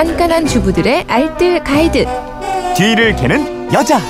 깐깐한 주부들의 알뜰 가이드. 뒤를 캐는 여자.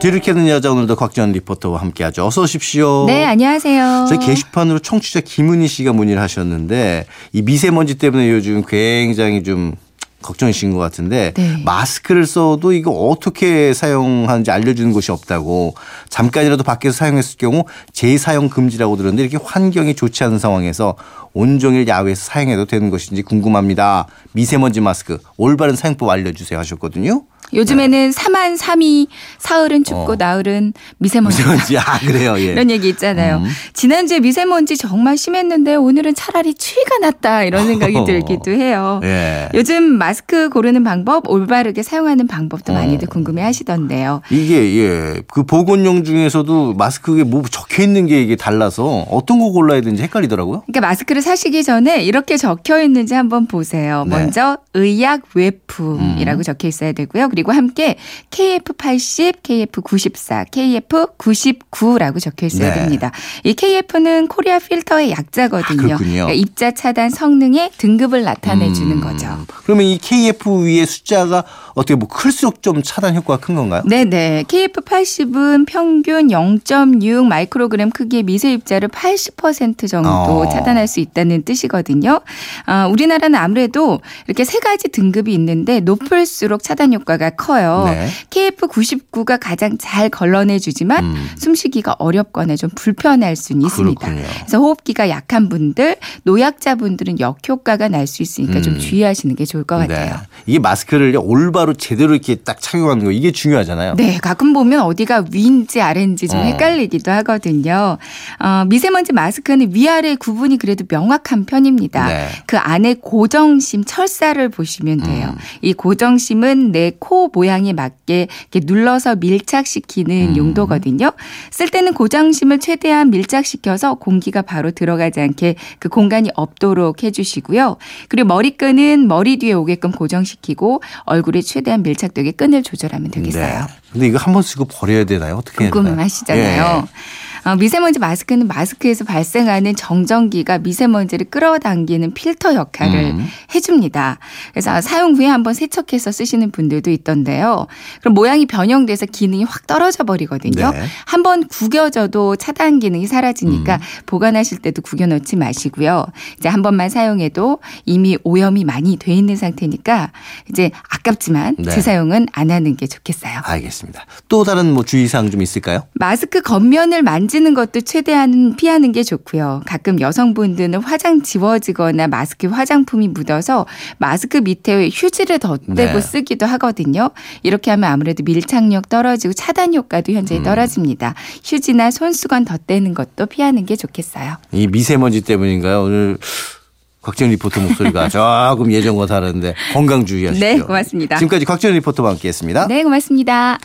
뒤를 캐는 여자 오늘도 곽지연 리포터와 함께하죠. 어서 오십시오. 네, 안녕하세요. 저희 게시판으로 청취자 김은희 씨가 문의를 하셨는데 이 미세먼지 때문에 요즘 굉장히 좀 걱정이신 것 같은데 네. 마스크를 써도 이거 어떻게 사용하는지 알려주는 곳이 없다고 잠깐이라도 밖에서 사용했을 경우 재사용 금지라고 들었는데 이렇게 환경이 좋지 않은 상황에서 온종일 야외에서 사용해도 되는 것인지 궁금합니다. 미세먼지 마스크 올바른 사용법 알려주세요 하셨거든요. 요즘에는 사만 삼이 사흘은 춥고 어. 나흘은 미세먼지. 미세먼지 아 그래요. 예. 이런 얘기 있잖아요. 음. 지난주에 미세먼지 정말 심했는데 오늘은 차라리 추위가 낫다 이런 생각이 들기도 해요. 예. 요즘 마스크 고르는 방법, 올바르게 사용하는 방법도 어. 많이들 궁금해 하시던데요. 이게 예. 그 보건용 중에서도 마스크에 뭐 적혀 있는 게 이게 달라서 어떤 거 골라야 되는지 헷갈리더라고요. 그러니까 마스크를 사시기 전에 이렇게 적혀 있는지 한번 보세요. 네. 음. 먼저 의약 외품이라고 적혀 있어야 되고요. 그리고 함께 KF80, KF94, KF99라고 적혀 있어야 네. 됩니다. 이 KF는 코리아 필터의 약자거든요. 아. 그러니까 입자 차단 성능의 등급을 나타내 주는 음. 거죠. 그러면 이 KF 위에 숫자가 어떻게 뭐 클수록 좀 차단 효과가 큰 건가요? 네 네. KF80은 평균 0.6 마이크로그램 크기의 미세 입자를 80% 정도 어. 차단할 수 있다는 뜻이거든요. 어, 우리나라는 아무래도 이렇게 세 가지 등급이 있는데 높을수록 차단 효과가 커요. 네. KF99가 가장 잘 걸러내주지만 음. 숨쉬기가 어렵거나 좀 불편할 수는 있습니다. 그렇군요. 그래서 호흡기가 약한 분들, 노약자분들은 역효과가 날 수 있으니까 좀 음. 주의하시는 게 좋을 것 같아요. 네. 이게 마스크를 올바로 제대로 이렇게 딱 착용하는 거 이게 중요하잖아요. 네, 가끔 보면 어디가 위인지 아래인지 좀 어. 헷갈리기도 하거든요. 어, 미세먼지 마스크는 위아래 구분이 그래도 명확한 편입니다. 네. 그 안에 고정심, 철사를 보시면 돼요. 음. 이 고정심은 내 코 모양에 맞게 이렇게 눌러서 밀착시키는 음. 용도거든요. 쓸 때는 고정심을 최대한 밀착시켜서 공기가 바로 들어가지 않게 그 공간이 없도록 해주시고요. 그리고 머리끈은 머리 뒤에 오게끔 고정시키고 얼굴에 최대한 밀착되게 끈을 조절하면 되겠어요. 네. 근데 이거 한 번 쓰고 버려야 되나요? 어떻게 해야 되나요? 궁금하시잖아요. 예. 어, 미세먼지 마스크는 마스크에서 발생하는 정전기가 미세먼지를 끌어당기는 필터 역할을 음. 해줍니다. 그래서 사용 후에 한번 세척해서 쓰시는 분들도 있던데요. 그럼 모양이 변형돼서 기능이 확 떨어져 버리거든요. 네. 한번 구겨져도 차단 기능이 사라지니까 음. 보관하실 때도 구겨 넣지 마시고요. 이제 한 번만 사용해도 이미 오염이 많이 돼 있는 상태니까 이제 아깝지만 네. 재사용은 안 하는 게 좋겠어요. 알겠습니다. 또 다른 뭐 주의사항 좀 있을까요? 마스크 겉면을 만지 는 것도 최대한 피하는 게 좋고요. 가끔 여성분들은 화장 지워지거나 마스크 화장품이 묻어서 마스크 밑에 휴지를 덧대고 네. 쓰기도 하거든요. 이렇게 하면 아무래도 밀착력 떨어지고 차단 효과도 현저히 음. 떨어집니다. 휴지나 손수건 덧대는 것도 피하는 게 좋겠어요. 이 미세먼지 때문인가요? 오늘 곽지연 리포터 목소리가 조금 예전과 다른데 건강 주의하십시오. 네, 고맙습니다. 지금까지 곽지연 리포터와 함께했습니다. 네, 고맙습니다.